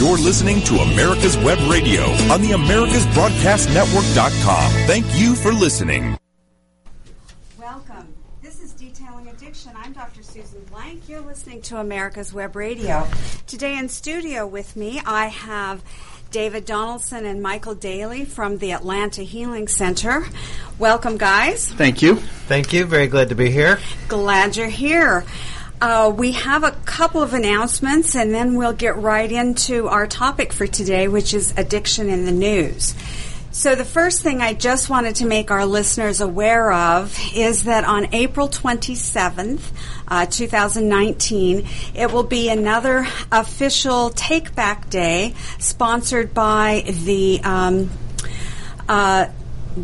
You're listening to America's Web Radio on the AmericasBroadcastNetwork.com. Thank you for listening. Welcome. This is Detailing Addiction. I'm Dr. Susan Blank. You're listening to America's Web Radio. Today in studio with me, I have David Donaldson and Michael Daly from the Atlanta Healing Center. Welcome, guys. Thank you. Thank you. Very glad to be here. Glad you're here. Uh, we have a couple of announcements, and then we'll get right into our topic for today, which is addiction in the news. So, the first thing I just wanted to make our listeners aware of is that on April 27th, uh, 2019, it will be another official Take Back Day sponsored by the um, uh,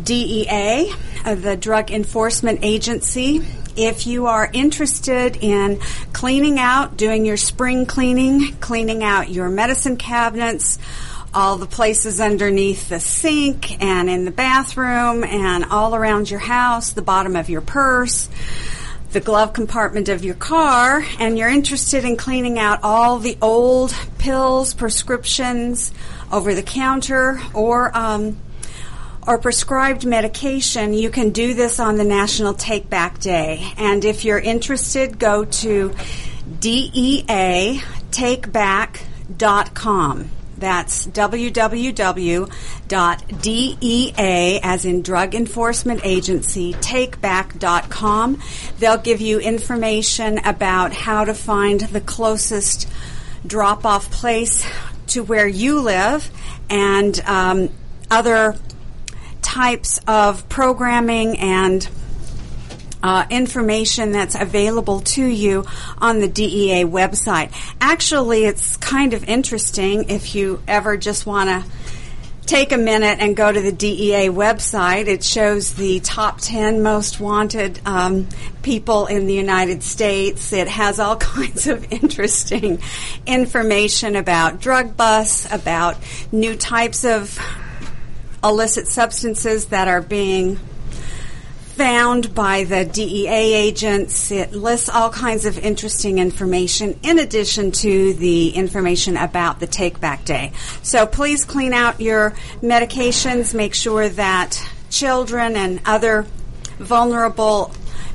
DEA, uh, the Drug Enforcement Agency. If you are interested in cleaning out, doing your spring cleaning, cleaning out your medicine cabinets, all the places underneath the sink and in the bathroom and all around your house, the bottom of your purse, the glove compartment of your car, and you're interested in cleaning out all the old pills, prescriptions, over the counter, or um, or prescribed medication, you can do this on the National Take Back Day. And if you're interested, go to deatakeback.com. That's www.dea, as in Drug Enforcement Agency, takeback.com. They'll give you information about how to find the closest drop off place to where you live and um, other types of programming and uh, information that's available to you on the DEA website. Actually, it's kind of interesting if you ever just want to take a minute and go to the DEA website. It shows the top 10 most wanted um, people in the United States. It has all kinds of interesting information about drug busts, about new types of illicit substances that are being found by the DEA agents. It lists all kinds of interesting information in addition to the information about the Take Back Day. So please clean out your medications. Make sure that children and other vulnerable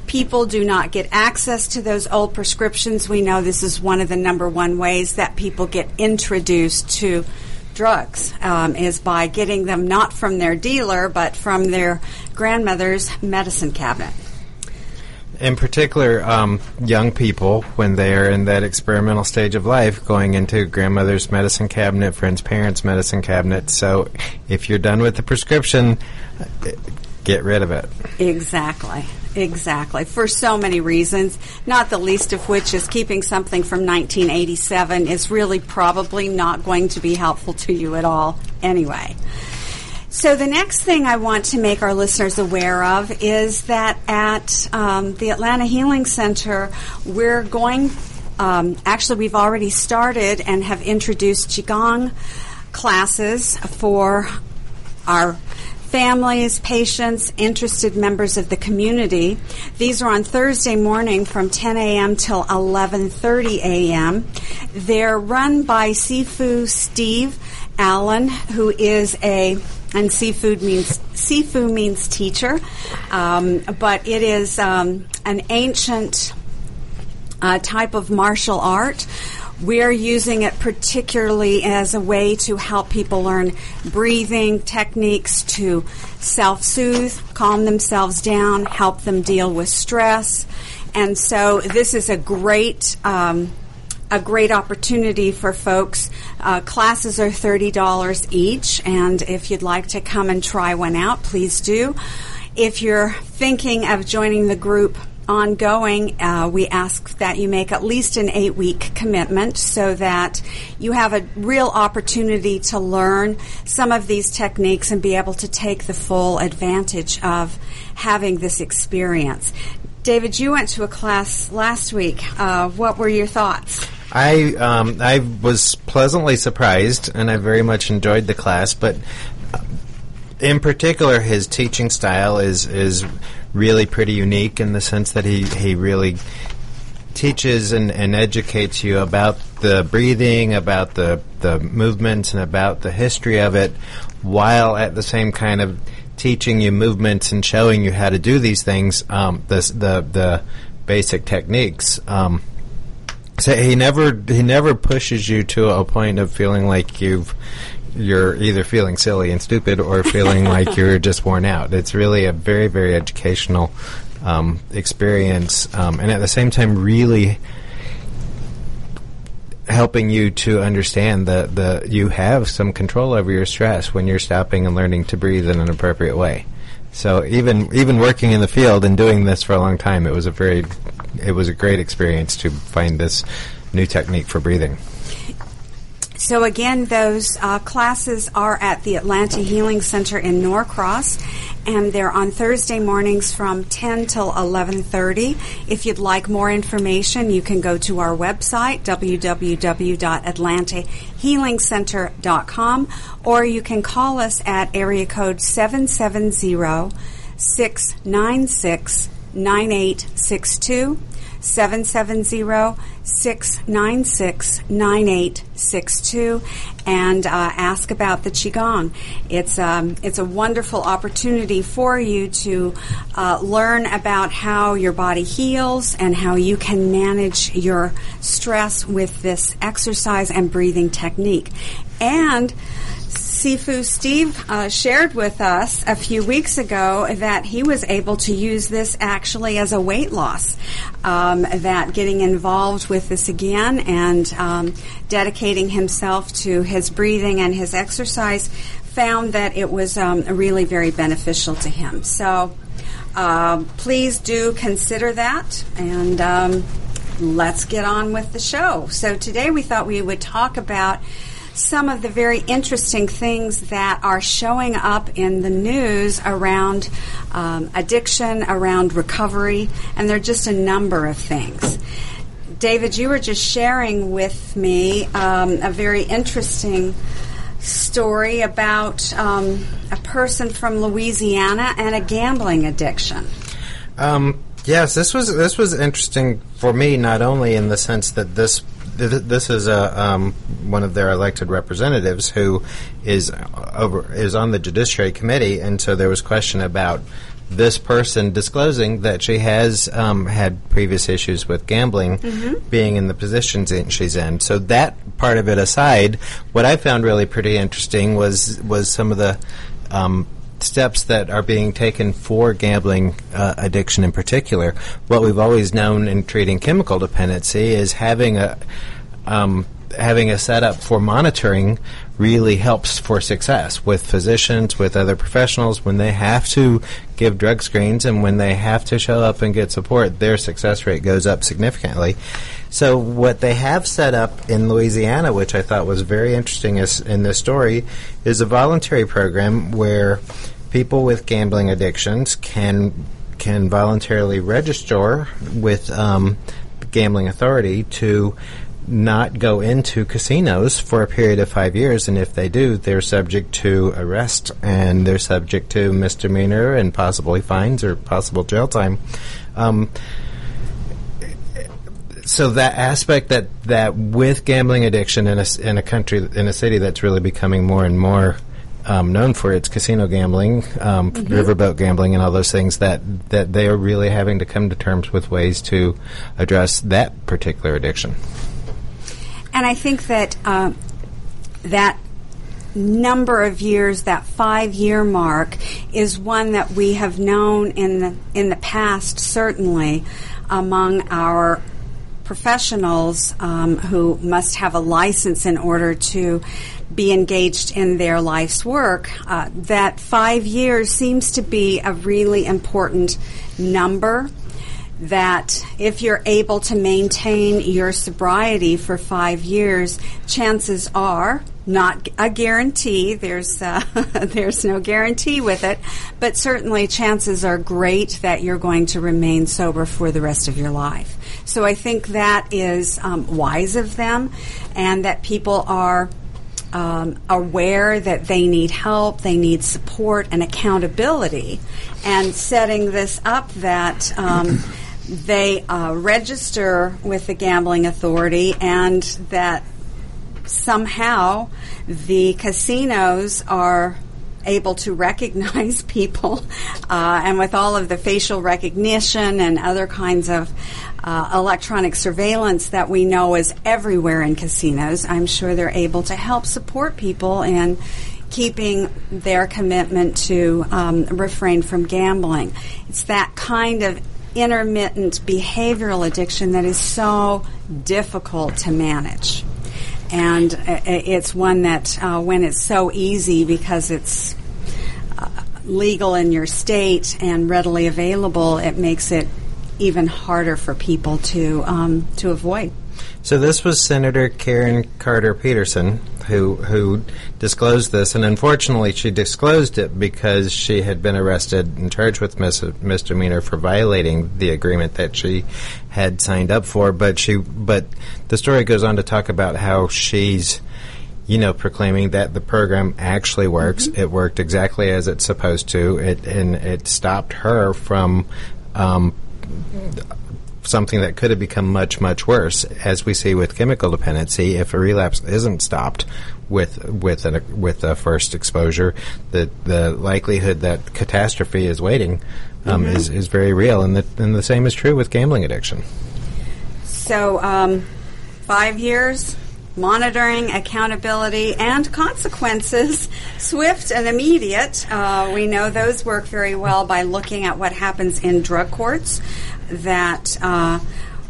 people do not get access to those old prescriptions. We know this is one of the number one ways that people get introduced to drugs um, is by getting them not from their dealer but from their grandmother's medicine cabinet. In particular, um, young people, when they are in that experimental stage of life, going into grandmother's medicine cabinet, friend's parents' medicine cabinet. So, if you're done with the prescription, get rid of it. Exactly. Exactly. For so many reasons, not the least of which is keeping something from 1987 is really probably not going to be helpful to you at all anyway. So, the next thing I want to make our listeners aware of is that at um, the Atlanta Healing Center, we're going, um, actually, we've already started and have introduced Qigong classes for our families, patients, interested members of the community. These are on Thursday morning from 10 a.m. till 11:30 a.m. They're run by Sifu Steve Allen, who is a and Sifu means Sifu means teacher, um, but it is um, an ancient uh, type of martial art we're using it particularly as a way to help people learn breathing techniques to self soothe, calm themselves down, help them deal with stress. And so this is a great. Um, a great opportunity for folks. Uh, classes are $30 each, and if you'd like to come and try one out, please do. If you're thinking of joining the group, ongoing, uh, we ask that you make at least an eight week commitment so that you have a real opportunity to learn some of these techniques and be able to take the full advantage of having this experience. David, you went to a class last week. Uh, what were your thoughts? I um, I was pleasantly surprised, and I very much enjoyed the class. But in particular, his teaching style is is really pretty unique in the sense that he he really teaches and, and educates you about the breathing, about the the movements, and about the history of it, while at the same kind of teaching you movements and showing you how to do these things, um, the the the basic techniques. Um, so he never he never pushes you to a point of feeling like you've you're either feeling silly and stupid or feeling like you're just worn out. It's really a very very educational um, experience, um, and at the same time, really helping you to understand that the you have some control over your stress when you're stopping and learning to breathe in an appropriate way. So even even working in the field and doing this for a long time, it was a very it was a great experience to find this new technique for breathing. So again, those uh, classes are at the Atlanta Healing Center in Norcross, and they're on Thursday mornings from 10 till 11:30. If you'd like more information, you can go to our website www.atlantahealingcenter.com, or you can call us at area code 770 696 9862. 770-696-9862 and uh, ask about the qigong. It's um, it's a wonderful opportunity for you to uh, learn about how your body heals and how you can manage your stress with this exercise and breathing technique. And Sifu Steve uh, shared with us a few weeks ago that he was able to use this actually as a weight loss. Um, that getting involved with this again and um, dedicating himself to his breathing and his exercise found that it was um, really very beneficial to him. So uh, please do consider that and um, let's get on with the show. So today we thought we would talk about some of the very interesting things that are showing up in the news around um, addiction, around recovery, and there are just a number of things. David, you were just sharing with me um, a very interesting story about um, a person from Louisiana and a gambling addiction. Um, yes, this was this was interesting for me not only in the sense that this this is a, um, one of their elected representatives who is over is on the judiciary committee, and so there was question about this person disclosing that she has um, had previous issues with gambling, mm-hmm. being in the positions that she's in. So that part of it aside, what I found really pretty interesting was was some of the um, steps that are being taken for gambling uh, addiction in particular. What we've always known in treating chemical dependency is having a um, having a setup for monitoring really helps for success with physicians, with other professionals. When they have to give drug screens and when they have to show up and get support, their success rate goes up significantly. So, what they have set up in Louisiana, which I thought was very interesting in this story, is a voluntary program where people with gambling addictions can can voluntarily register with um, gambling authority to not go into casinos for a period of five years, and if they do, they're subject to arrest and they're subject to misdemeanor and possibly fines or possible jail time. Um, so that aspect that that with gambling addiction in a in a country in a city that's really becoming more and more um, known for its casino gambling, um, mm-hmm. riverboat gambling, and all those things that that they are really having to come to terms with ways to address that particular addiction. And I think that uh, that number of years, that five year mark, is one that we have known in the in the past, certainly among our professionals um, who must have a license in order to be engaged in their life's work, uh, that five years seems to be a really important number. That if you're able to maintain your sobriety for five years, chances are not a guarantee. There's uh, there's no guarantee with it, but certainly chances are great that you're going to remain sober for the rest of your life. So I think that is um, wise of them, and that people are um, aware that they need help, they need support and accountability, and setting this up that um, they uh, register with the gambling authority and that somehow the casinos are able to recognize people, uh, and with all of the facial recognition and other kinds of uh, electronic surveillance that we know is everywhere in casinos, I'm sure they're able to help support people in keeping their commitment to um, refrain from gambling. It's that kind of intermittent behavioral addiction that is so difficult to manage and it's one that uh, when it's so easy because it's uh, legal in your state and readily available, it makes it even harder for people to um, to avoid. So this was Senator Karen Carter Peterson who who disclosed this, and unfortunately, she disclosed it because she had been arrested and charged with mis- misdemeanor for violating the agreement that she had signed up for. But she, but the story goes on to talk about how she's you know, proclaiming that the program actually works. Mm-hmm. It worked exactly as it's supposed to. It and it stopped her from um, something that could have become much, much worse, as we see with chemical dependency. If a relapse isn't stopped with with a, with a first exposure, the the likelihood that catastrophe is waiting um, mm-hmm. is is very real, and the and the same is true with gambling addiction. So, um, five years monitoring, accountability, and consequences, swift and immediate. Uh, we know those work very well by looking at what happens in drug courts that uh,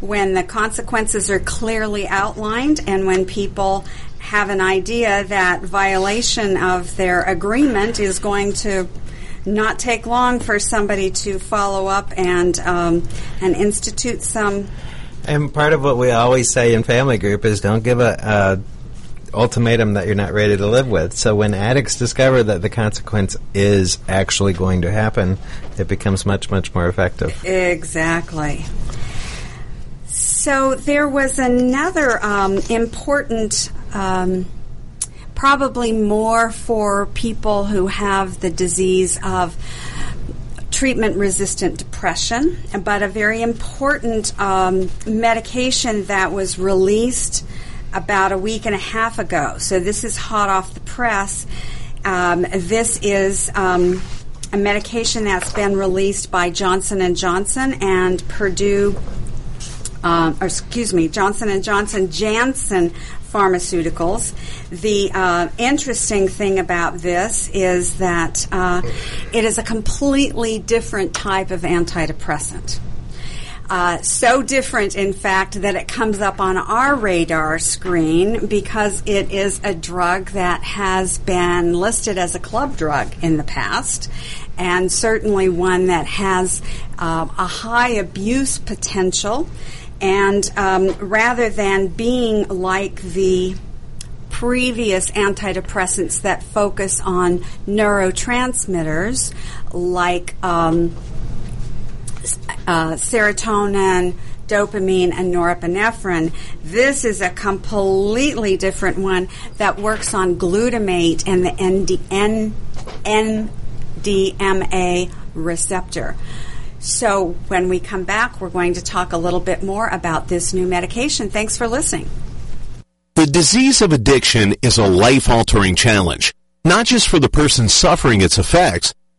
when the consequences are clearly outlined and when people have an idea that violation of their agreement is going to not take long for somebody to follow up and um, and institute some. And part of what we always say in family group is don't give a, a ultimatum that you're not ready to live with. So when addicts discover that the consequence is actually going to happen, it becomes much, much more effective. Exactly. So there was another um, important, um, probably more for people who have the disease of treatment resistant depression, but a very important um, medication that was released about a week and a half ago. So this is hot off the press. Um, this is um, a medication that's been released by Johnson and Johnson and Purdue, uh, or excuse me, Johnson and Johnson Janssen Pharmaceuticals. The uh, interesting thing about this is that uh, it is a completely different type of antidepressant. Uh, so different, in fact, that it comes up on our radar screen because it is a drug that has been listed as a club drug in the past, and certainly one that has uh, a high abuse potential. And um, rather than being like the previous antidepressants that focus on neurotransmitters like um, uh, serotonin, dopamine, and norepinephrine. This is a completely different one that works on glutamate and the ND, NMDA receptor. So when we come back, we're going to talk a little bit more about this new medication. Thanks for listening. The disease of addiction is a life altering challenge, not just for the person suffering its effects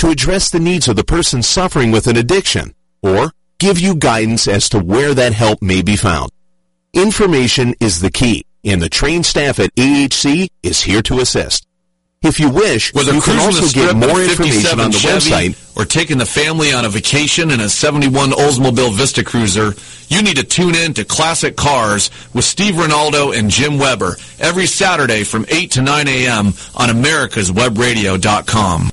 to address the needs of the person suffering with an addiction or give you guidance as to where that help may be found. Information is the key, and the trained staff at AHC is here to assist. If you wish, Whether you can also get more information on the Chevy website or taking the family on a vacation in a 71 Oldsmobile Vista Cruiser, you need to tune in to Classic Cars with Steve Ronaldo and Jim Weber every Saturday from 8 to 9 a.m. on americaswebradio.com.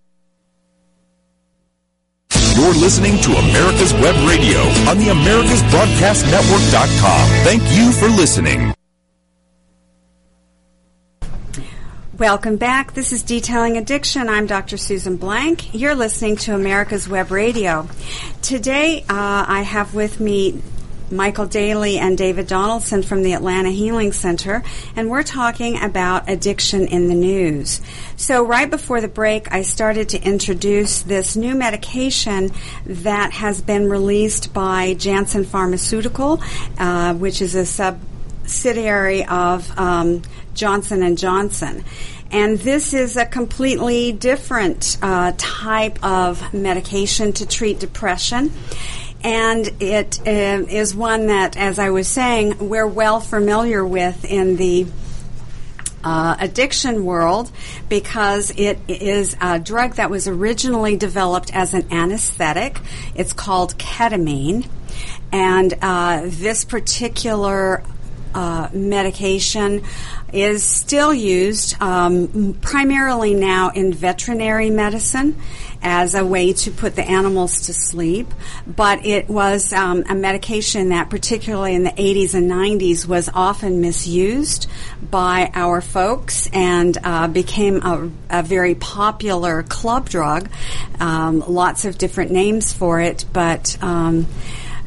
You're listening to America's Web Radio on the AmericasBroadcastNetwork.com. Thank you for listening. Welcome back. This is Detailing Addiction. I'm Dr. Susan Blank. You're listening to America's Web Radio. Today, uh, I have with me Michael Daly and David Donaldson from the Atlanta Healing Center, and we're talking about addiction in the news. So, right before the break, I started to introduce this new medication that has been released by Janssen Pharmaceutical, uh, which is a subsidiary of um, Johnson and Johnson. And this is a completely different uh, type of medication to treat depression and it uh, is one that, as I was saying, we're well familiar with in the uh, addiction world because it is a drug that was originally developed as an anesthetic. It's called ketamine, and uh, this particular uh, medication is still used um, primarily now in veterinary medicine as a way to put the animals to sleep. But it was um, a medication that, particularly in the 80s and 90s, was often misused by our folks and uh, became a, a, very popular club drug. Um, lots of different names for it, but um,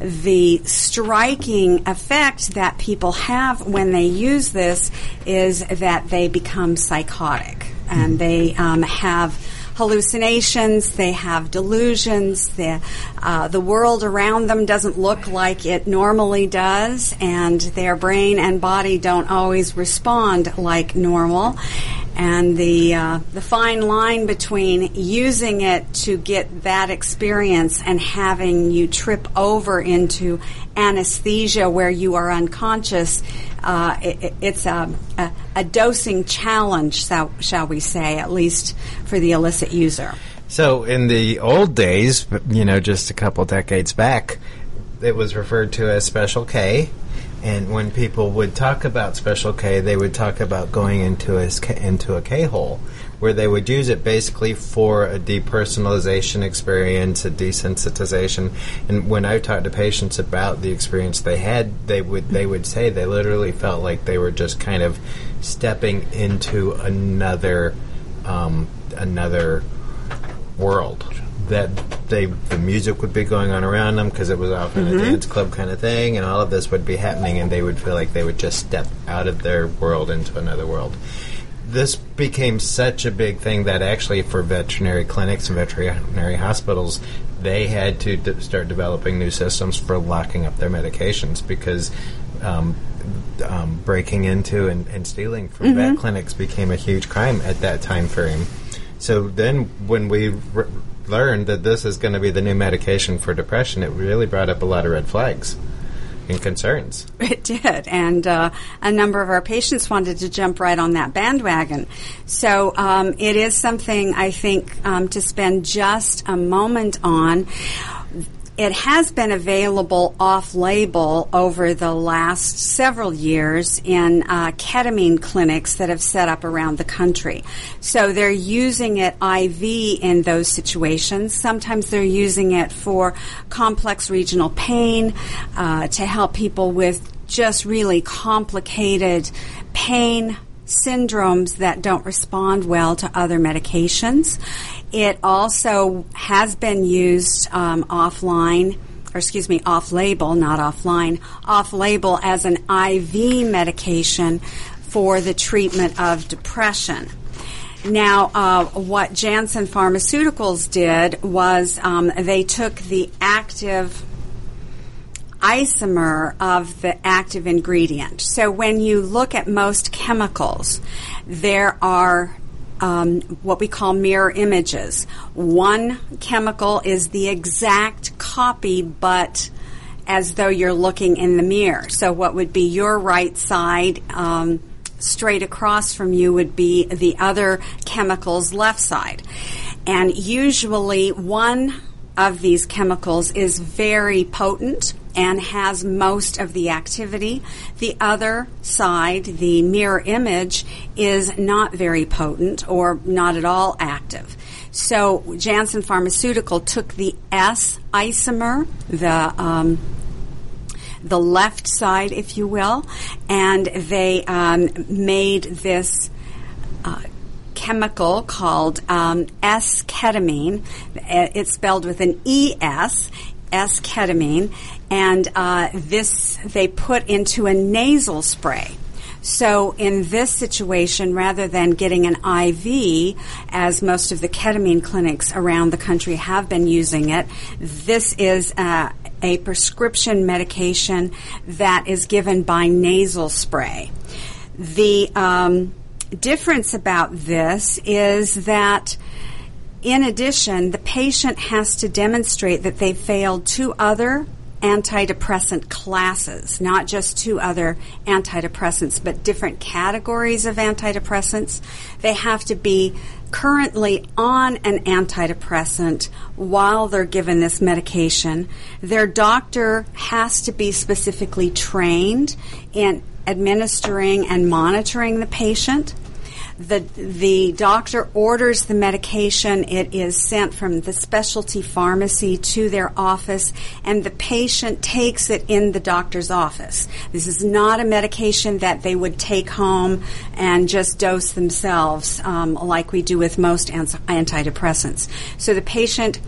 the striking effect that people have when they use this is that they become psychotic and they um, have hallucinations, they have delusions, the, uh, the world around them doesn't look like it normally does, and their brain and body don't always respond like normal and the uh, the fine line between using it to get that experience and having you trip over into anesthesia where you are unconscious, uh, it, it's a, a, a, dosing challenge, shall, shall we say, at least for the illicit user. So, in the old days, you know, just a couple decades back, it was referred to as Special K and when people would talk about Special K, they would talk about going into a into a K hole, where they would use it basically for a depersonalization experience, a desensitization. And when I talked to patients about the experience they had, they would they would say they literally felt like they were just kind of stepping into another um, another world that they the music would be going on around them because it was often mm-hmm. a dance club kind of thing, and all of this would be happening, and they would feel like they would just step out of their world into another world. This became such a big thing that actually, for veterinary clinics and veterinary hospitals, they had to d- start developing new systems for locking up their medications because um, um, breaking into and, and stealing from mm-hmm. vet clinics became a huge crime at that time frame. So then, when we re- learned that this is going to be the new medication for depression, it really brought up a lot of red flags and concerns. It did, and uh, a number of our patients wanted to jump right on that bandwagon. So um, it is something I think um, to spend just a moment on it has been available off label over the last several years in uh, ketamine clinics that have set up around the country. So they're using it IV in those situations. Sometimes they're using it for complex regional pain uh, to help people with just really complicated pain syndromes that don't respond well to other medications. It also has been used um, offline or excuse me, off label, not offline, off label as an IV medication for the treatment of depression. Now, uh, what Janssen Pharmaceuticals did was um, they took the active isomer of the active ingredient. So when you look at most chemicals, there are um, what we call mirror images. One chemical is the exact copy, but as though you're looking in the mirror. So what would be your right side? Um, straight across from you would be the other chemical's left side. And usually one of these chemicals is very potent and has most of the activity. The other side, the mirror image, is not very potent or not at all active. So Janssen Pharmaceutical took the S isomer, the um, the left side, if you will, and they um, made this uh, chemical called um, esketamine. It's spelled with an E-S, esketamine, and uh, this they put into a nasal spray. So in this situation, rather than getting an IV, as most of the ketamine clinics around the country have been using it, this is uh, a prescription medication that is given by nasal spray. The um, difference about this is that in addition, the patient has to demonstrate that they failed two other antidepressant classes, not just two other antidepressants, but different categories of antidepressants. They have to be currently on an antidepressant while they're given this medication. Their doctor has to be specifically trained in administering and monitoring the patient the the doctor orders the medication. It is sent from the specialty pharmacy to their office, and the patient takes it in the doctor's office. This is not a medication that they would take home and just dose themselves, um, like we do with most antidepressants. So the patient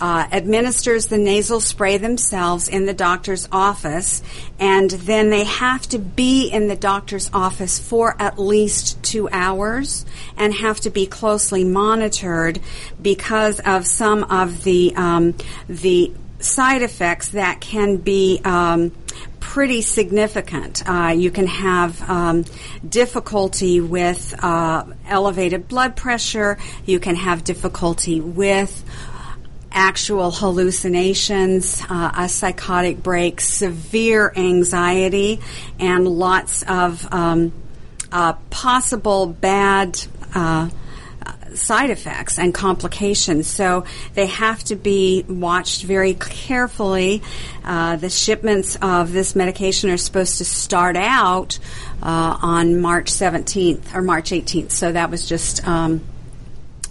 uh, administers the nasal spray themselves in the doctor's office, and then they have to be in the doctor's office for at least two hours and have to be closely monitored because of some of the um, the side effects that can be um, pretty significant. Uh, you can have um, difficulty with uh, elevated blood pressure. You can have difficulty with actual hallucinations, uh, a psychotic break, severe anxiety, and lots of um, uh, possible bad uh, side effects and complications. So they have to be watched very carefully. Uh, the shipments of this medication are supposed to start out uh, on March 17th or March 18th. So that was just. Um,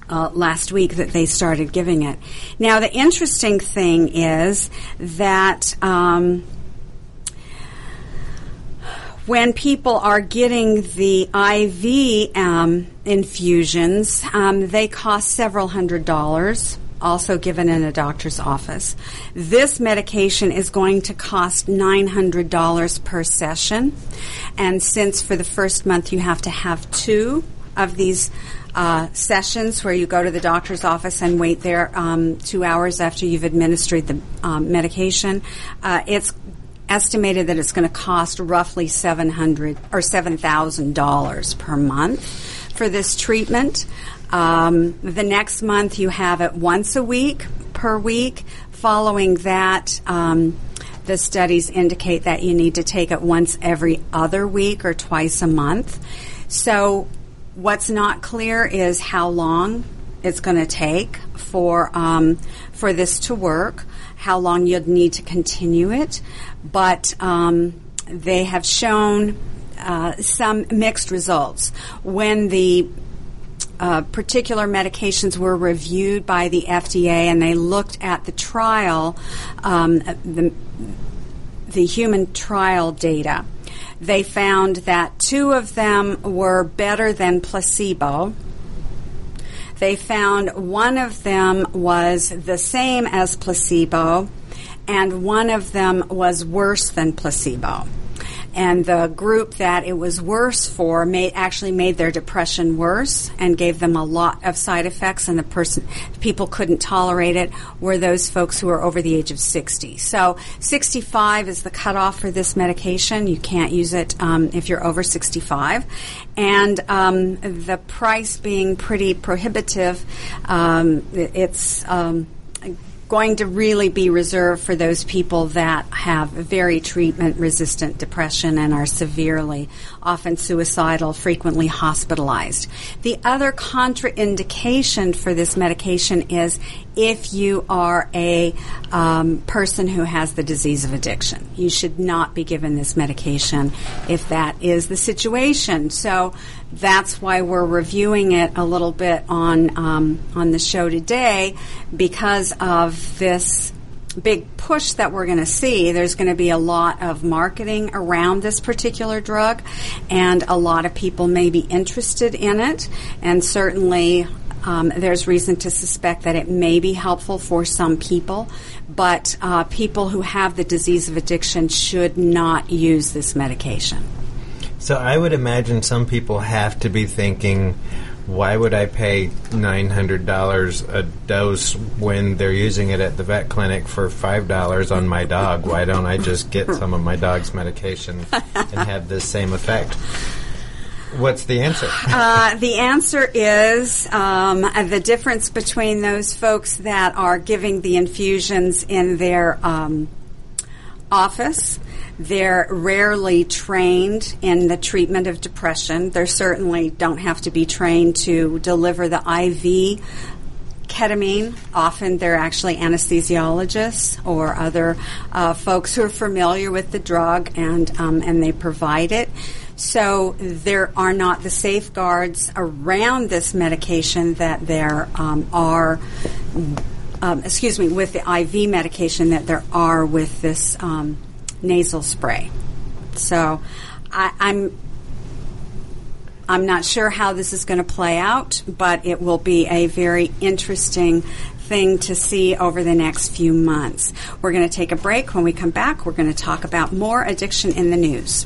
uh, last week that they started giving it. Now, the interesting thing is that um, when people are getting the IV um, infusions, um, they cost several hundred dollars. Also given in a doctor's office. This medication is going to cost $900 per session. And since for the first month you have to have two of these uh, sessions where you go to the doctor's office and wait there um, two hours after you've administered the um, medication. Uh, it's estimated that it's going to cost roughly seven hundred or seven thousand dollars per month for this treatment. Um, the next month you have it once a week per week. Following that, um, the studies indicate that you need to take it once every other week or twice a month. So What's not clear is how long it's going to take for um, for this to work, how long you'd need to continue it, but um, they have shown uh, some mixed results. When the uh, particular medications were reviewed by the FDA and they looked at the trial, um, the, the human trial data they found that two of them were better than placebo. They found one of them was the same as placebo, and one of them was worse than placebo and the group that it was worse for made actually made their depression worse and gave them a lot of side effects and the person people couldn't tolerate it were those folks who are over the age of 60 so 65 is the cutoff for this medication. You can't use it um, if you're over 65 and um, the price being pretty prohibitive um, it's um, going to really be reserved for those people that have very treatment resistant depression and are severely, often suicidal, frequently hospitalized. The other contraindication for this medication is if you are a um, person who has the disease of addiction. You should not be given this medication if that is the situation. So that's why we're reviewing it a little bit on um, on the show today because of this big push that we're going to see, there's going to be a lot of marketing around this particular drug, and a lot of people may be interested in it. And certainly, um, there's reason to suspect that it may be helpful for some people, but uh, people who have the disease of addiction should not use this medication. So I would imagine some people have to be thinking, why would I pay nine hundred dollars a dose when they're using it at the vet clinic for five dollars on my dog? Why don't I just get some of my dog's medication and have the same effect? What's the answer? uh, the answer is um, the difference between those folks that are giving the infusions in their um, office. They're rarely trained in the treatment of depression. They certainly don't have to be trained to deliver the IV ketamine. Often they're actually anesthesiologists or other uh, folks who are familiar with the drug and um, and they provide it. So there are not the safeguards around this medication that there um, are. Um, excuse me, with the IV medication that there are with this um, nasal spray. So I, I'm I'm not sure how this is going to play out, but it will be a very interesting thing to see over the next few months. We're going to take a break. When we come back, we're going to talk about more addiction in the news.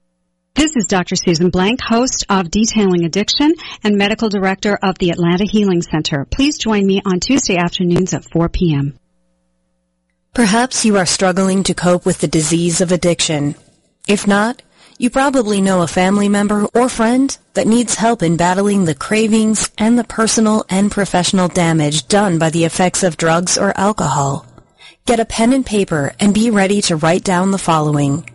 This is Dr. Susan Blank, host of Detailing Addiction and medical director of the Atlanta Healing Center. Please join me on Tuesday afternoons at 4 p.m. Perhaps you are struggling to cope with the disease of addiction. If not, you probably know a family member or friend that needs help in battling the cravings and the personal and professional damage done by the effects of drugs or alcohol. Get a pen and paper and be ready to write down the following.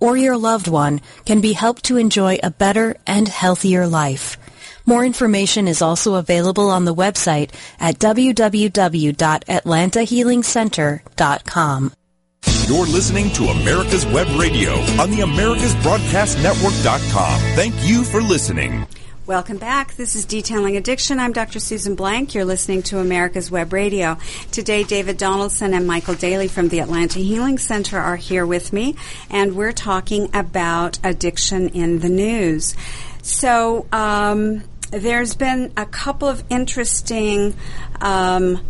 or your loved one can be helped to enjoy a better and healthier life. More information is also available on the website at www.atlantahealingcenter.com. You're listening to America's Web Radio on the AmericasBroadcastNetwork.com. Thank you for listening. Welcome back. This is Detailing Addiction. I'm Dr. Susan Blank. You're listening to America's Web Radio. Today, David Donaldson and Michael Daly from the Atlanta Healing Center are here with me, and we're talking about addiction in the news. So, um, there's been a couple of interesting um,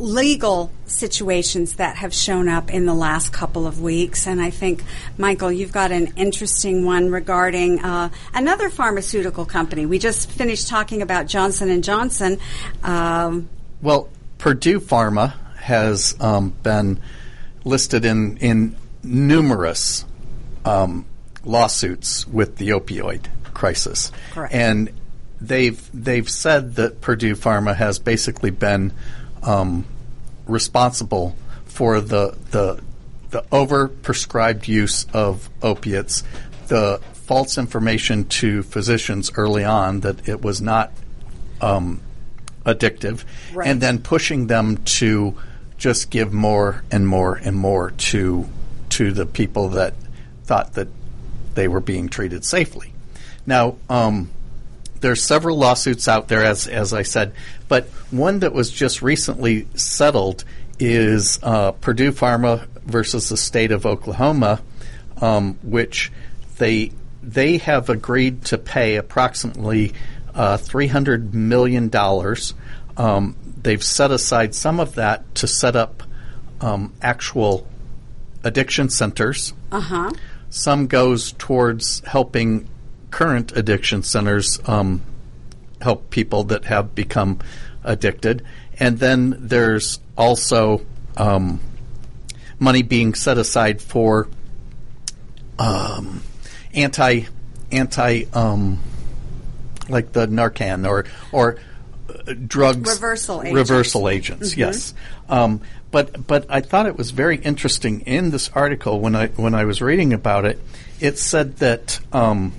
legal situations that have shown up in the last couple of weeks, and I think Michael, you've got an interesting one regarding uh, another pharmaceutical company. We just finished talking about Johnson and Johnson. Um, well, Purdue Pharma has um, been listed in in numerous um, lawsuits with the opioid crisis, Correct. and they've they've said that Purdue Pharma has basically been um, responsible for the the the overprescribed use of opiates, the false information to physicians early on that it was not um, addictive, Right. and then pushing them to just give more and more and more to to the people that thought that they were being treated safely. Now, um, there's several lawsuits out there, as as I said, but one that was just recently settled is uh, Purdue Pharma versus the state of Oklahoma, um, which they they have agreed to pay approximately uh, three hundred million dollars. Um, they've set aside some of that to set up um, actual addiction centers. uh huh. Some goes towards helping current addiction centers um, help people that have become addicted, and then there's also um, money being set aside for um, anti anti um, like the Narcan or or uh, drugs Reversal agents. reversal agents. Yes, um, but but I thought it was very interesting in this article when I when I was reading about it. It said that um,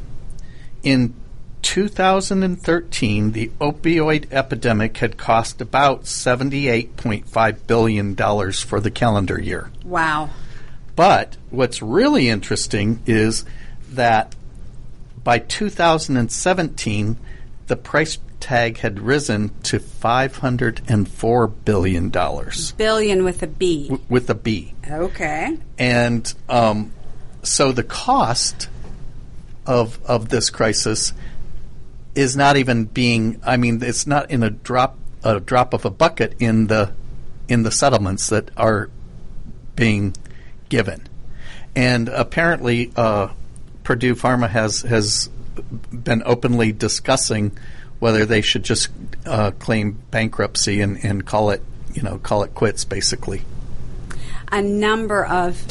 in 2013, the opioid epidemic had cost about 78.5 billion dollars for the calendar year. Wow. But what's really interesting is that by 2017, the price tag had risen to 504 billion dollars Billion with a B. w- with a B. Okay. And um, so the cost of of this crisis is not even being. I mean, it's not in a drop a drop of a bucket in the in the settlements that are being given. And apparently, uh, Purdue Pharma has has been openly discussing whether they should just uh, claim bankruptcy and, and call it you know call it quits basically. a number of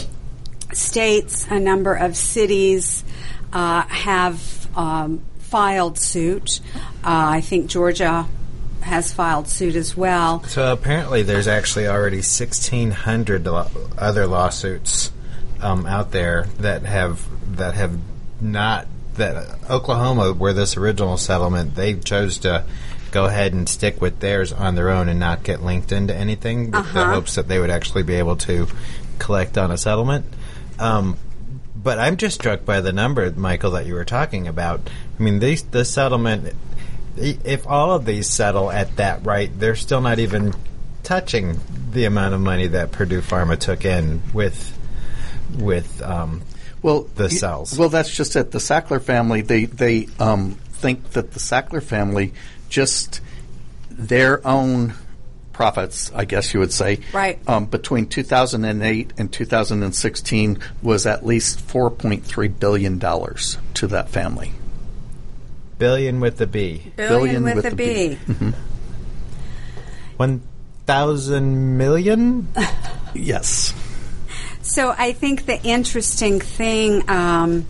states, a number of cities uh, have um, filed suit. Uh, I think Georgia has filed suit as well. So apparently, there's actually already 1,600 lo- other lawsuits um, out there that have that have not that Oklahoma, where this original settlement, they chose to go ahead and stick with theirs on their own and not get linked into anything, with the Uh-huh. hopes that they would actually be able to collect on a settlement. Um, but I'm just struck by the number, Michael, that you were talking about. I mean, these the settlement, if all of these settle at that rate, they're still not even touching the amount of money that Purdue Pharma took in with with um, well the cells. Well, that's just it. The Sackler family they they um, think that the Sackler family just their own profits, I guess you would say, Right. Um, between 2008 and 2016 was at least 4.3 billion dollars to that family. billion with the B, Billion, Billion with, with a a B. B. one thousand million. Yes. So I think the interesting thing um,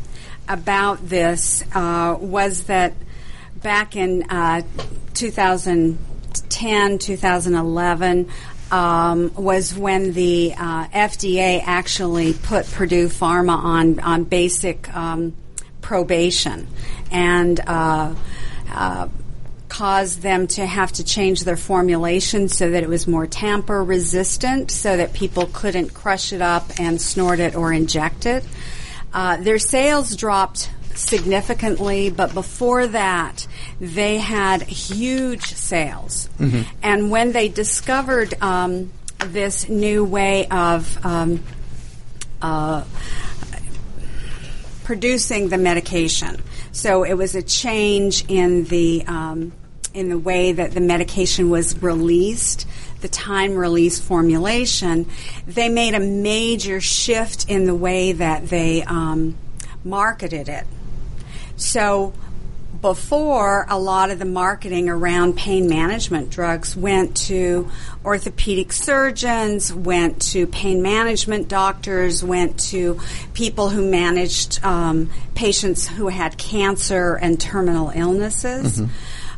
about this uh, was that back in uh, 2010, 2011, um, was when the uh, FDA actually put Purdue Pharma on on basic um, probation and. Uh, uh, caused them to have to change their formulation so that it was more tamper resistant, so that people couldn't crush it up and snort it or inject it. Uh, their sales dropped significantly, but before that, they had huge sales. And when they discovered um, this new way of um, uh, producing the medication. So it was a change in the um, in the way that the medication was released, the time release formulation. They made a major shift in the way that they um, marketed it. So before a lot of the marketing around pain management drugs went to orthopedic surgeons, went to pain management doctors, went to people who managed um, patients who had cancer and terminal illnesses.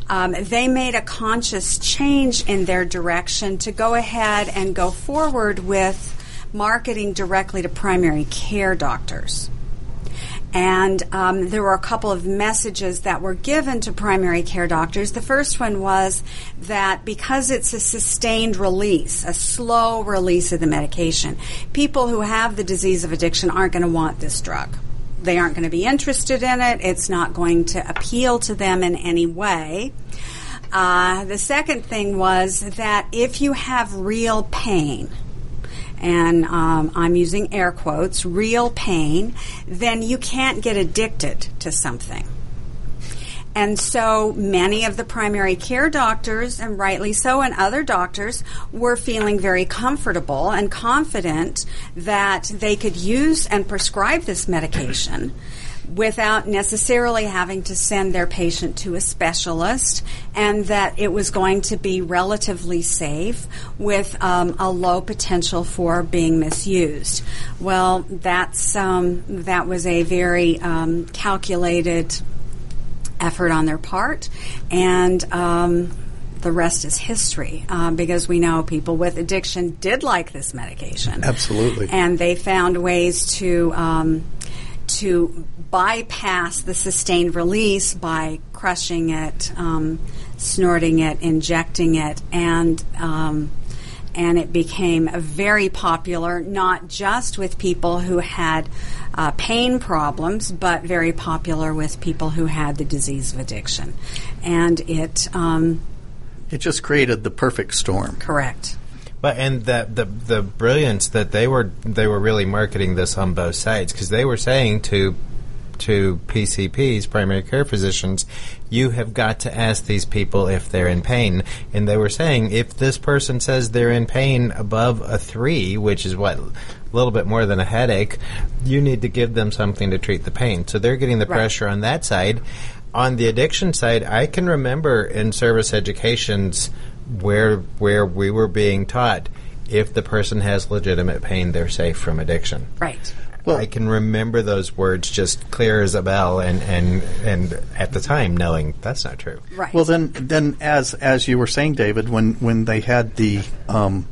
Um, they made a conscious change in their direction to go ahead and go forward with marketing directly to primary care doctors. And um, there were a couple of messages that were given to primary care doctors. The first one was that because it's a sustained release, a slow release of the medication, people who have the disease of addiction aren't going to want this drug. They aren't going to be interested in it. It's not going to appeal to them in any way. Uh, the second thing was that if you have real pain, and um, I'm using air quotes, real pain, then you can't get addicted to something. And so many of the primary care doctors, and rightly so, and other doctors were feeling very comfortable and confident that they could use and prescribe this medication without necessarily having to send their patient to a specialist, and that it was going to be relatively safe with um, a low potential for being misused. Well, that's um, that was a very um, calculated effort on their part, and um, the rest is history uh, because we know people with addiction did like this medication. Absolutely. And they found ways to. Um, to bypass the sustained release by crushing it, um, snorting it, injecting it, and um, and it became very popular, not just with people who had uh, pain problems, but very popular with people who had the disease of addiction. And it. Um, it just created the perfect storm. Correct. But and the the the brilliance that they were they were really marketing this on both sides because they were saying to to PCPs, primary care physicians, you have got to ask these people if they're in pain. And they were saying if this person says they're in pain above a three, which is what a little bit more than a headache, you need to give them something to treat the pain. So they're getting the Right. pressure on that side. On the addiction side, I can remember in service educations where where we were being taught if the person has legitimate pain, they're safe from addiction. Right. Well- I can remember those words just clear as a bell, and, and and at the time knowing that's not true. Right. Well, then, then as as you were saying, David, when when they had the um,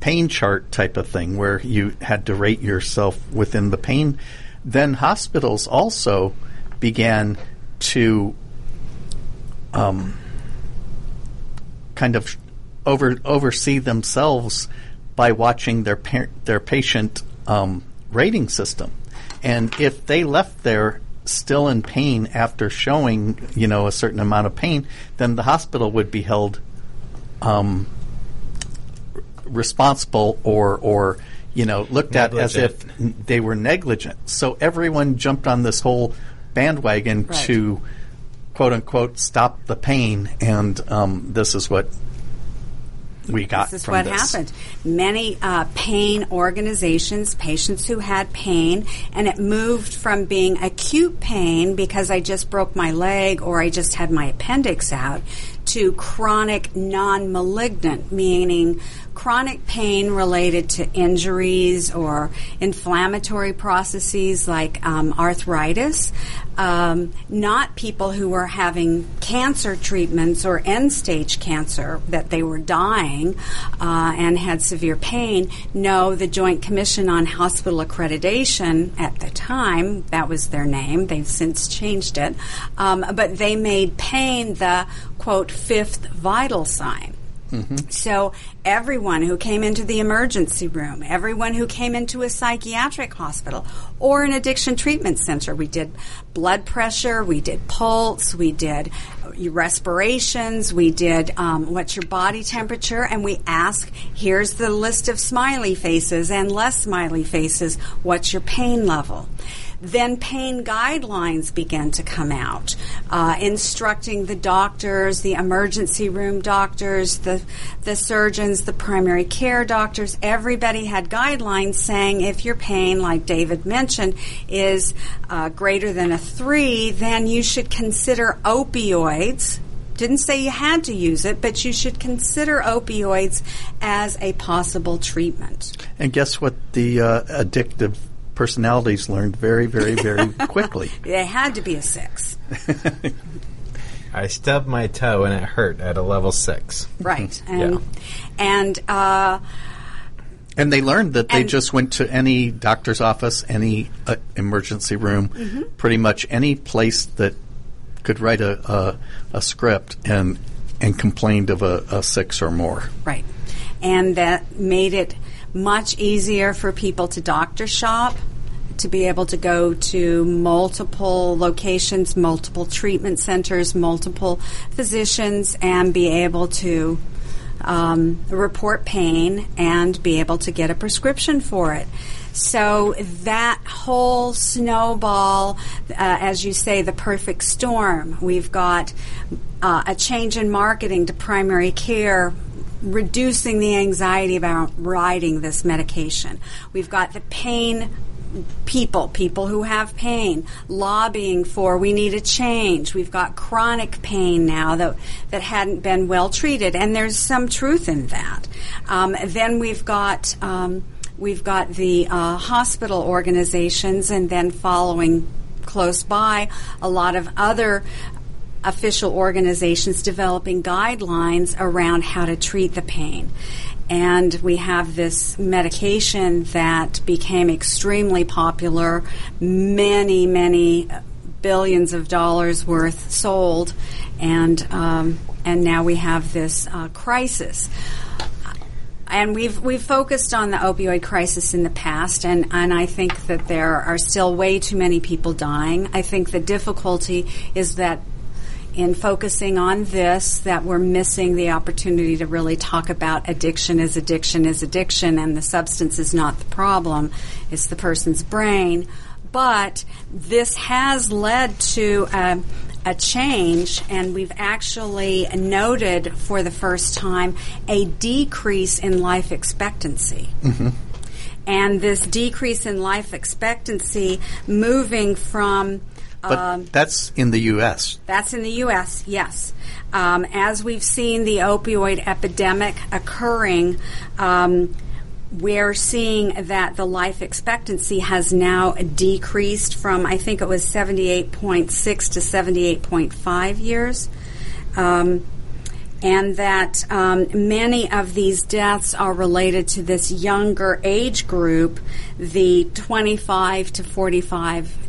pain chart type of thing, where you had to rate yourself within the pain, then hospitals also began to um, kind of over oversee themselves by watching their par- their patient um, rating system, and if they left there still in pain after showing you know a certain amount of pain, then the hospital would be held um, r- responsible or or you know looked at as if n- they were negligent. So everyone jumped on this whole bandwagon Right. to quote unquote stop the pain, and um, this is what we got This is what this. happened. Many uh, pain organizations, patients who had pain, and it moved from being acute pain because I just broke my leg or I just had my appendix out to chronic non malignant, meaning chronic pain related to injuries or inflammatory processes like um, arthritis. Um, not people who were having cancer treatments or end stage cancer that they were dying uh, and had severe pain. No, the Joint Commission on Hospital Accreditation at the time, that was their name, they've since changed it, um, but they made pain the quote fifth vital sign. So everyone who came into the emergency room, everyone who came into a psychiatric hospital or an addiction treatment center, we did blood pressure, we did pulse, we did respirations, we did um, what's your body temperature, and we ask, here's the list of smiley faces and less smiley faces, what's your pain level? Then pain guidelines began to come out, uh, instructing the doctors, the emergency room doctors, the the surgeons, the primary care doctors. Everybody had guidelines saying if your pain, like David mentioned, is uh, greater than a three, then you should consider opioids didn't say you had to use it, but you should consider opioids as a possible treatment. And guess what? The uh, addictive personalities learned very, very, very quickly. They had to be a six. I stubbed my toe and it hurt at a level six. Right. And, yeah. and, uh, and they learned that they just went to any doctor's office, any uh, emergency room, mm-hmm. pretty much any place that could write a, a, a script and and complained of a, a six or more. Right. And that made it much easier for people to doctor shop, to be able to go to multiple locations, multiple treatment centers, multiple physicians, and be able to um, report pain and be able to get a prescription for it. So that whole snowball, uh, as you say, the perfect storm. We've got uh, a change in marketing to primary care reducing the anxiety about writing this medication. We've got the pain people, people who have pain, lobbying for we need a change. We've got chronic pain now that that hadn't been well treated, and there's some truth in that. Um, then we've got um, We've got the uh, hospital organizations, and then following close by, a lot of other official organizations developing guidelines around how to treat the pain. And we have this medication that became extremely popular, many, many billions of dollars worth sold, and um, and now we have this uh, crisis and we've we've focused on the opioid crisis in the past, and, and I think that there are still way too many people dying. I think the difficulty is that in focusing on this, that we're missing the opportunity to really talk about addiction as addiction is addiction, and the substance is not the problem; it's the person's brain. But this has led to a, a change, and we've actually noted for the first time a decrease in life expectancy. Mm-hmm. And this decrease in life expectancy moving from but um, that's in the U.S. That's in the U.S. Yes, um, as we've seen the opioid epidemic occurring, um, we're seeing that the life expectancy has now decreased from, I think it was 78.6 to 78.5 years. Um, and that um, many of these deaths are related to this younger age group, the 25 to 45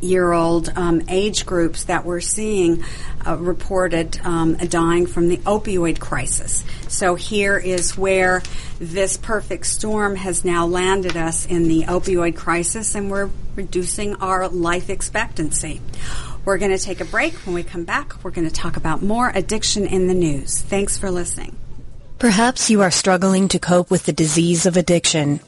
year old um, age groups that we're seeing uh, reported um, dying from the opioid crisis. So here is where this perfect storm has now landed us in the opioid crisis, and we're reducing our life expectancy. We're going to take a break. When we come back, we're going to talk about more addiction in the news. Thanks for listening. Perhaps you are struggling to cope with the disease of addiction.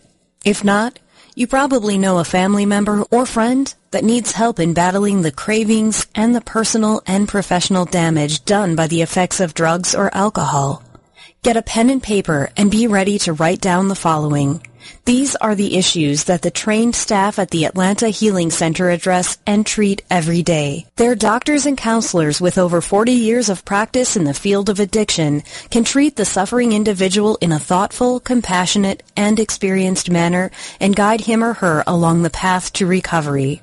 If not, you probably know a family member or friend that needs help in battling the cravings and the personal and professional damage done by the effects of drugs or alcohol. Get a pen and paper and be ready to write down the following. These are the issues that the trained staff at the Atlanta Healing Center address and treat every day. Their doctors and counselors with over 40 years of practice in the field of addiction can treat the suffering individual in a thoughtful, compassionate, and experienced manner and guide him or her along the path to recovery.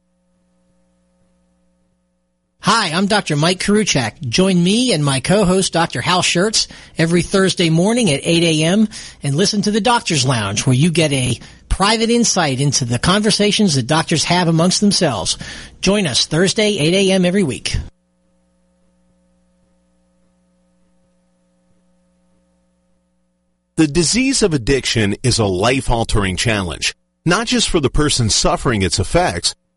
Hi, I'm Dr. Mike Karuchak. Join me and my co-host Dr. Hal Schertz every Thursday morning at 8 a.m. and listen to the Doctor's Lounge where you get a private insight into the conversations that doctors have amongst themselves. Join us Thursday, 8 a.m. every week. The disease of addiction is a life-altering challenge, not just for the person suffering its effects,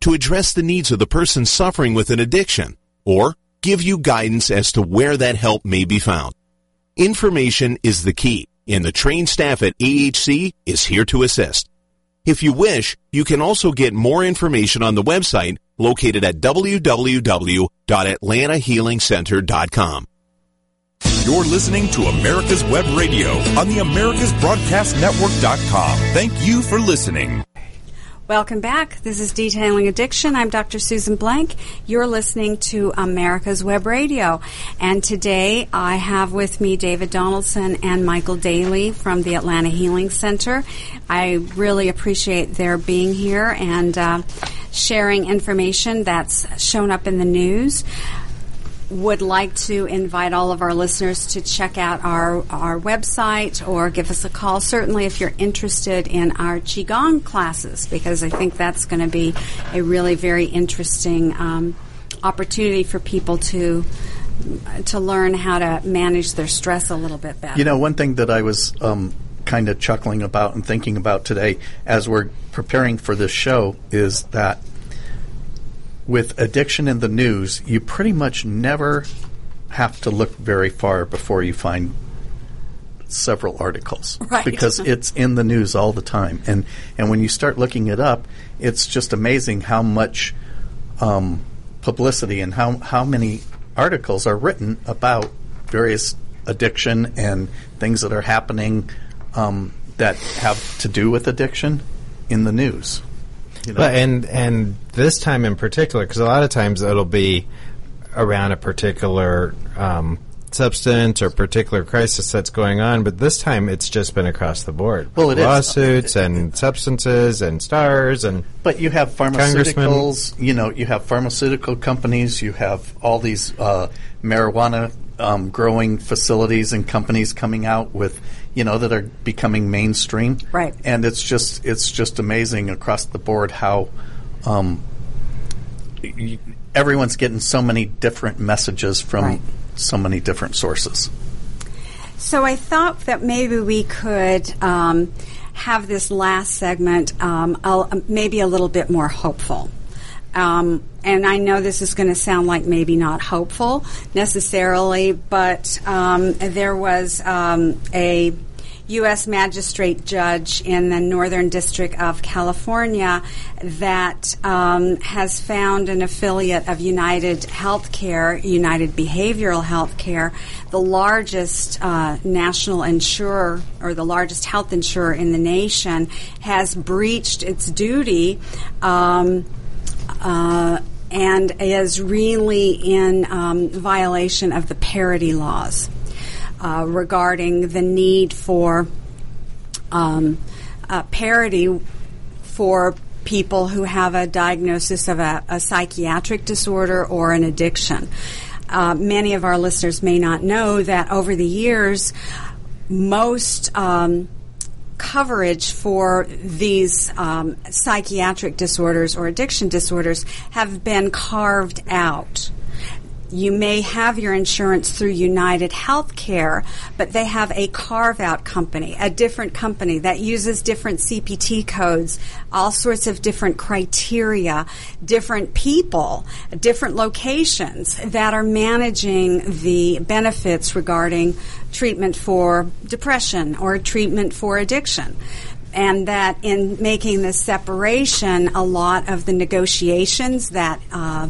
to address the needs of the person suffering with an addiction or give you guidance as to where that help may be found. Information is the key, and the trained staff at AHC is here to assist. If you wish, you can also get more information on the website located at www.atlantahealingcenter.com. You're listening to America's Web Radio on the AmericasBroadcastNetwork.com. Thank you for listening. Welcome back. This is Detailing Addiction. I'm Dr. Susan Blank. You're listening to America's Web Radio. And today I have with me David Donaldson and Michael Daly from the Atlanta Healing Center. I really appreciate their being here and uh, sharing information that's shown up in the news would like to invite all of our listeners to check out our, our website or give us a call, certainly if you're interested in our Qigong classes, because I think that's going to be a really very interesting um, opportunity for people to to learn how to manage their stress a little bit better. You know, one thing that I was um, kind of chuckling about and thinking about today as we're preparing for this show is that with addiction in the news, you pretty much never have to look very far before you find several articles right. because it's in the news all the time. And and when you start looking it up, it's just amazing how much um, publicity and how how many articles are written about various addiction and things that are happening um, that have to do with addiction in the news. You know? and and this time in particular, because a lot of times it'll be around a particular um, substance or particular crisis that's going on, but this time it's just been across the board. Well, it lawsuits and substances and stars and. But you have pharmaceuticals. You know, you have pharmaceutical companies. You have all these uh, marijuana um, growing facilities and companies coming out with you know that are becoming mainstream. Right. And it's just it's just amazing across the board how um, y- everyone's getting so many different messages from Right. so many different sources. So I thought that maybe we could um, have this last segment um, maybe a little bit more hopeful. Um, and I know this is going to sound like maybe not hopeful necessarily, but um, there was um, a U.S. magistrate judge in the Northern District of California that um, has found an affiliate of United Healthcare, United Behavioral Healthcare, the largest uh, national insurer or the largest health insurer in the nation, has breached its duty. Um, uh, and is really in um, violation of the parity laws uh, regarding the need for um, uh, parity for people who have a diagnosis of a, a psychiatric disorder or an addiction. Uh, many of our listeners may not know that over the years, most um, coverage for these um, psychiatric disorders or addiction disorders have been carved out. You may have your insurance through United Healthcare, but they have a carve out company, a different company that uses different CPT codes, all sorts of different criteria, different people, different locations that are managing the benefits regarding treatment for depression or treatment for addiction. And that in making this separation, a lot of the negotiations that uh,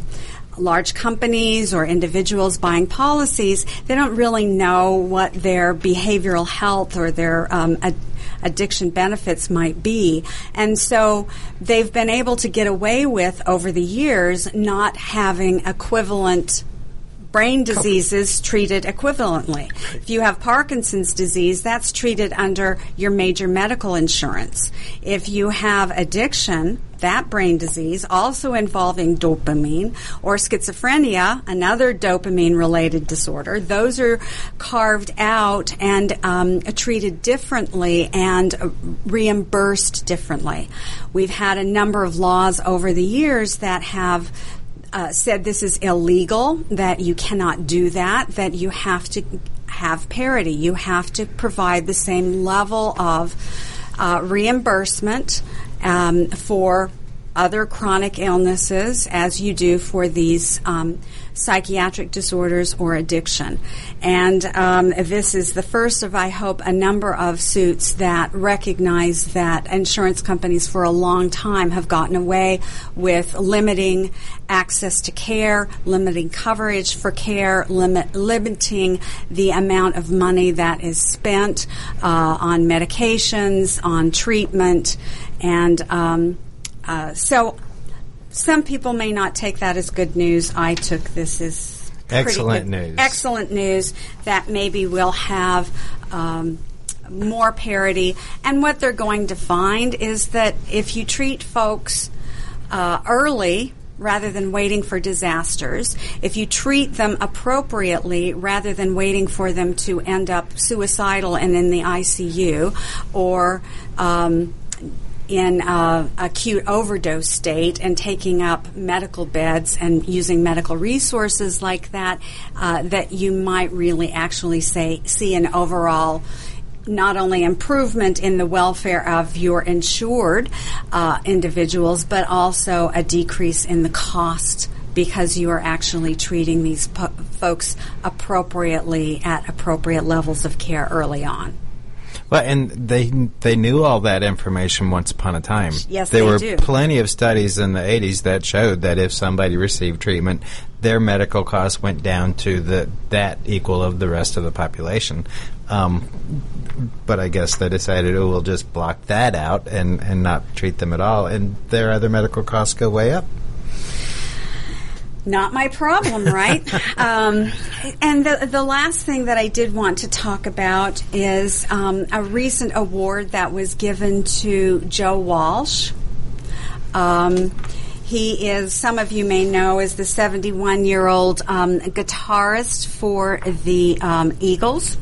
large companies or individuals buying policies, they don't really know what their behavioral health or their um, ad- addiction benefits might be. And so they've been able to get away with, over the years, not having equivalent brain diseases treated equivalently. If you have Parkinson's disease, that's treated under your major medical insurance. If you have addiction, that brain disease, also involving dopamine, or schizophrenia, another dopamine related disorder, those are carved out and um, treated differently and reimbursed differently. We've had a number of laws over the years that have uh, said this is illegal, that you cannot do that, that you have to have parity. You have to provide the same level of uh, reimbursement um, for other chronic illnesses as you do for these um, psychiatric disorders or addiction. And um, this is the first of, I hope, a number of suits that recognize that insurance companies for a long time have gotten away with limiting access to care, limiting coverage for care, limit, limiting the amount of money that is spent uh, on medications, on treatment, and um, uh, so some people may not take that as good news. I took this as excellent good, news. Excellent news that maybe we'll have. Um, more parity. And what they're going to find is that if you treat folks uh, early, rather than waiting for disasters, if you treat them appropriately rather than waiting for them to end up suicidal and in the ICU or um, in uh, acute overdose state and taking up medical beds and using medical resources like that, uh, that you might really actually say see an overall not only improvement in the welfare of your insured uh, individuals, but also a decrease in the cost because you are actually treating these po- folks appropriately at appropriate levels of care early on. Well, and they they knew all that information once upon a time. Yes, there they were do. plenty of studies in the '80s that showed that if somebody received treatment, their medical costs went down to the that equal of the rest of the population. Um, but I guess they decided, oh, we'll just block that out and and not treat them at all, and their other medical costs go way up. Not my problem, right? um, and the, the last thing that I did want to talk about is um, a recent award that was given to Joe Walsh. Um, he is, some of you may know, is the 71 year old um, guitarist for the um, Eagles,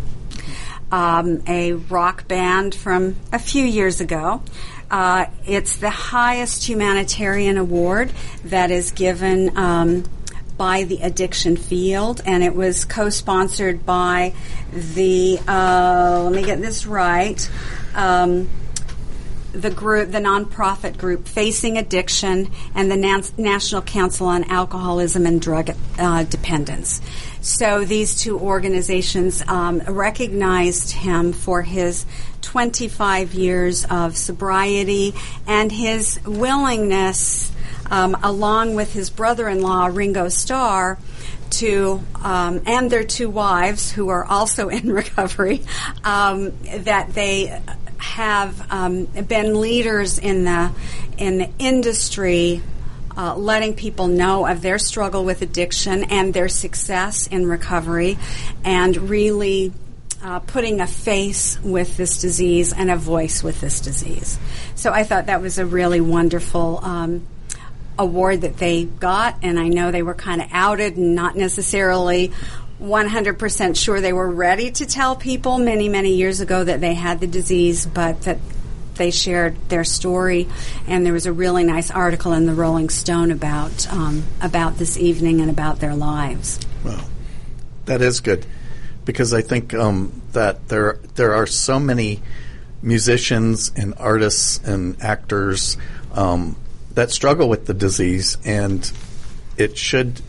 um, a rock band from a few years ago. Uh, it's the highest humanitarian award that is given um, by the addiction field, and it was co-sponsored by the. Uh, let me get this right. Um, the group, the nonprofit group Facing Addiction, and the National Council on Alcoholism and Drug uh, Dependence. So these two organizations um, recognized him for his 25 years of sobriety and his willingness, um, along with his brother-in-law Ringo Starr, to um, and their two wives, who are also in recovery, um, that they have um, been leaders in the in the industry, uh, letting people know of their struggle with addiction and their success in recovery, and really. Uh, putting a face with this disease and a voice with this disease. So I thought that was a really wonderful um, award that they got, and I know they were kind of outed and not necessarily 100% sure they were ready to tell people many, many years ago that they had the disease, but that they shared their story. And there was a really nice article in the Rolling Stone about um, about this evening and about their lives. Well, that is good because I think um, that there there are so many musicians and artists and actors um, that struggle with the disease, and it should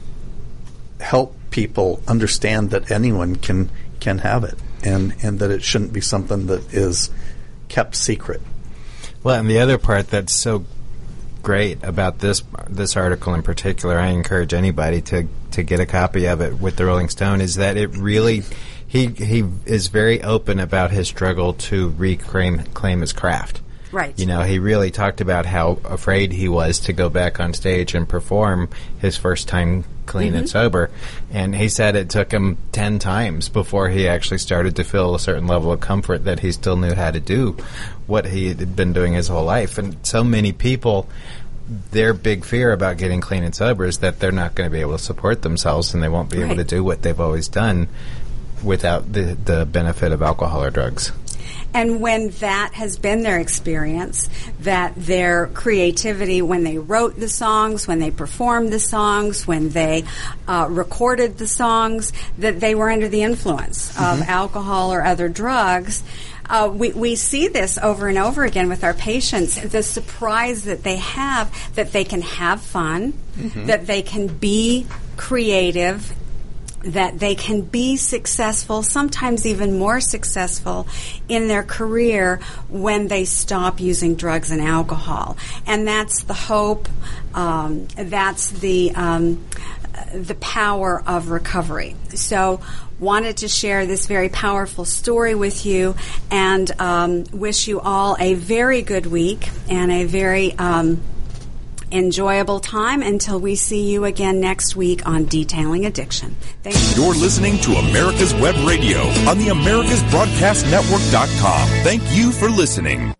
help people understand that anyone can can have it, and and that it shouldn't be something that is kept secret. Well, and the other part that's so great about this this article in particular, I encourage anybody to to get a copy of it with the Rolling Stone, is that it really he he is very open about his struggle to reclaim claim his craft. Right. You know, he really talked about how afraid he was to go back on stage and perform his first time clean and mm-hmm. sober. And he said it took him 10 times before he actually started to feel a certain level of comfort that he still knew how to do what he had been doing his whole life. And so many people their big fear about getting clean and sober is that they're not going to be able to support themselves and they won't be able to do what they've always done without the, the benefit of alcohol or drugs. And when that has been their experience, that their creativity, when they wrote the songs, when they performed the songs, when they uh, recorded the songs, that they were under the influence of alcohol or other drugs. Uh, we, we see this over and over again with our patients. The surprise that they have that they can have fun, that they can be creative, that they can be successful, sometimes even more successful in their career when they stop using drugs and alcohol. And that's the hope, um, that's the, um, the power of recovery. So, wanted to share this very powerful story with you and um, wish you all a very good week and a very um, enjoyable time until we see you again next week on Detailing Addiction. Thank you. You're listening to America's Web Radio on the AmericasBroadcastNetwork.com. Thank you for listening.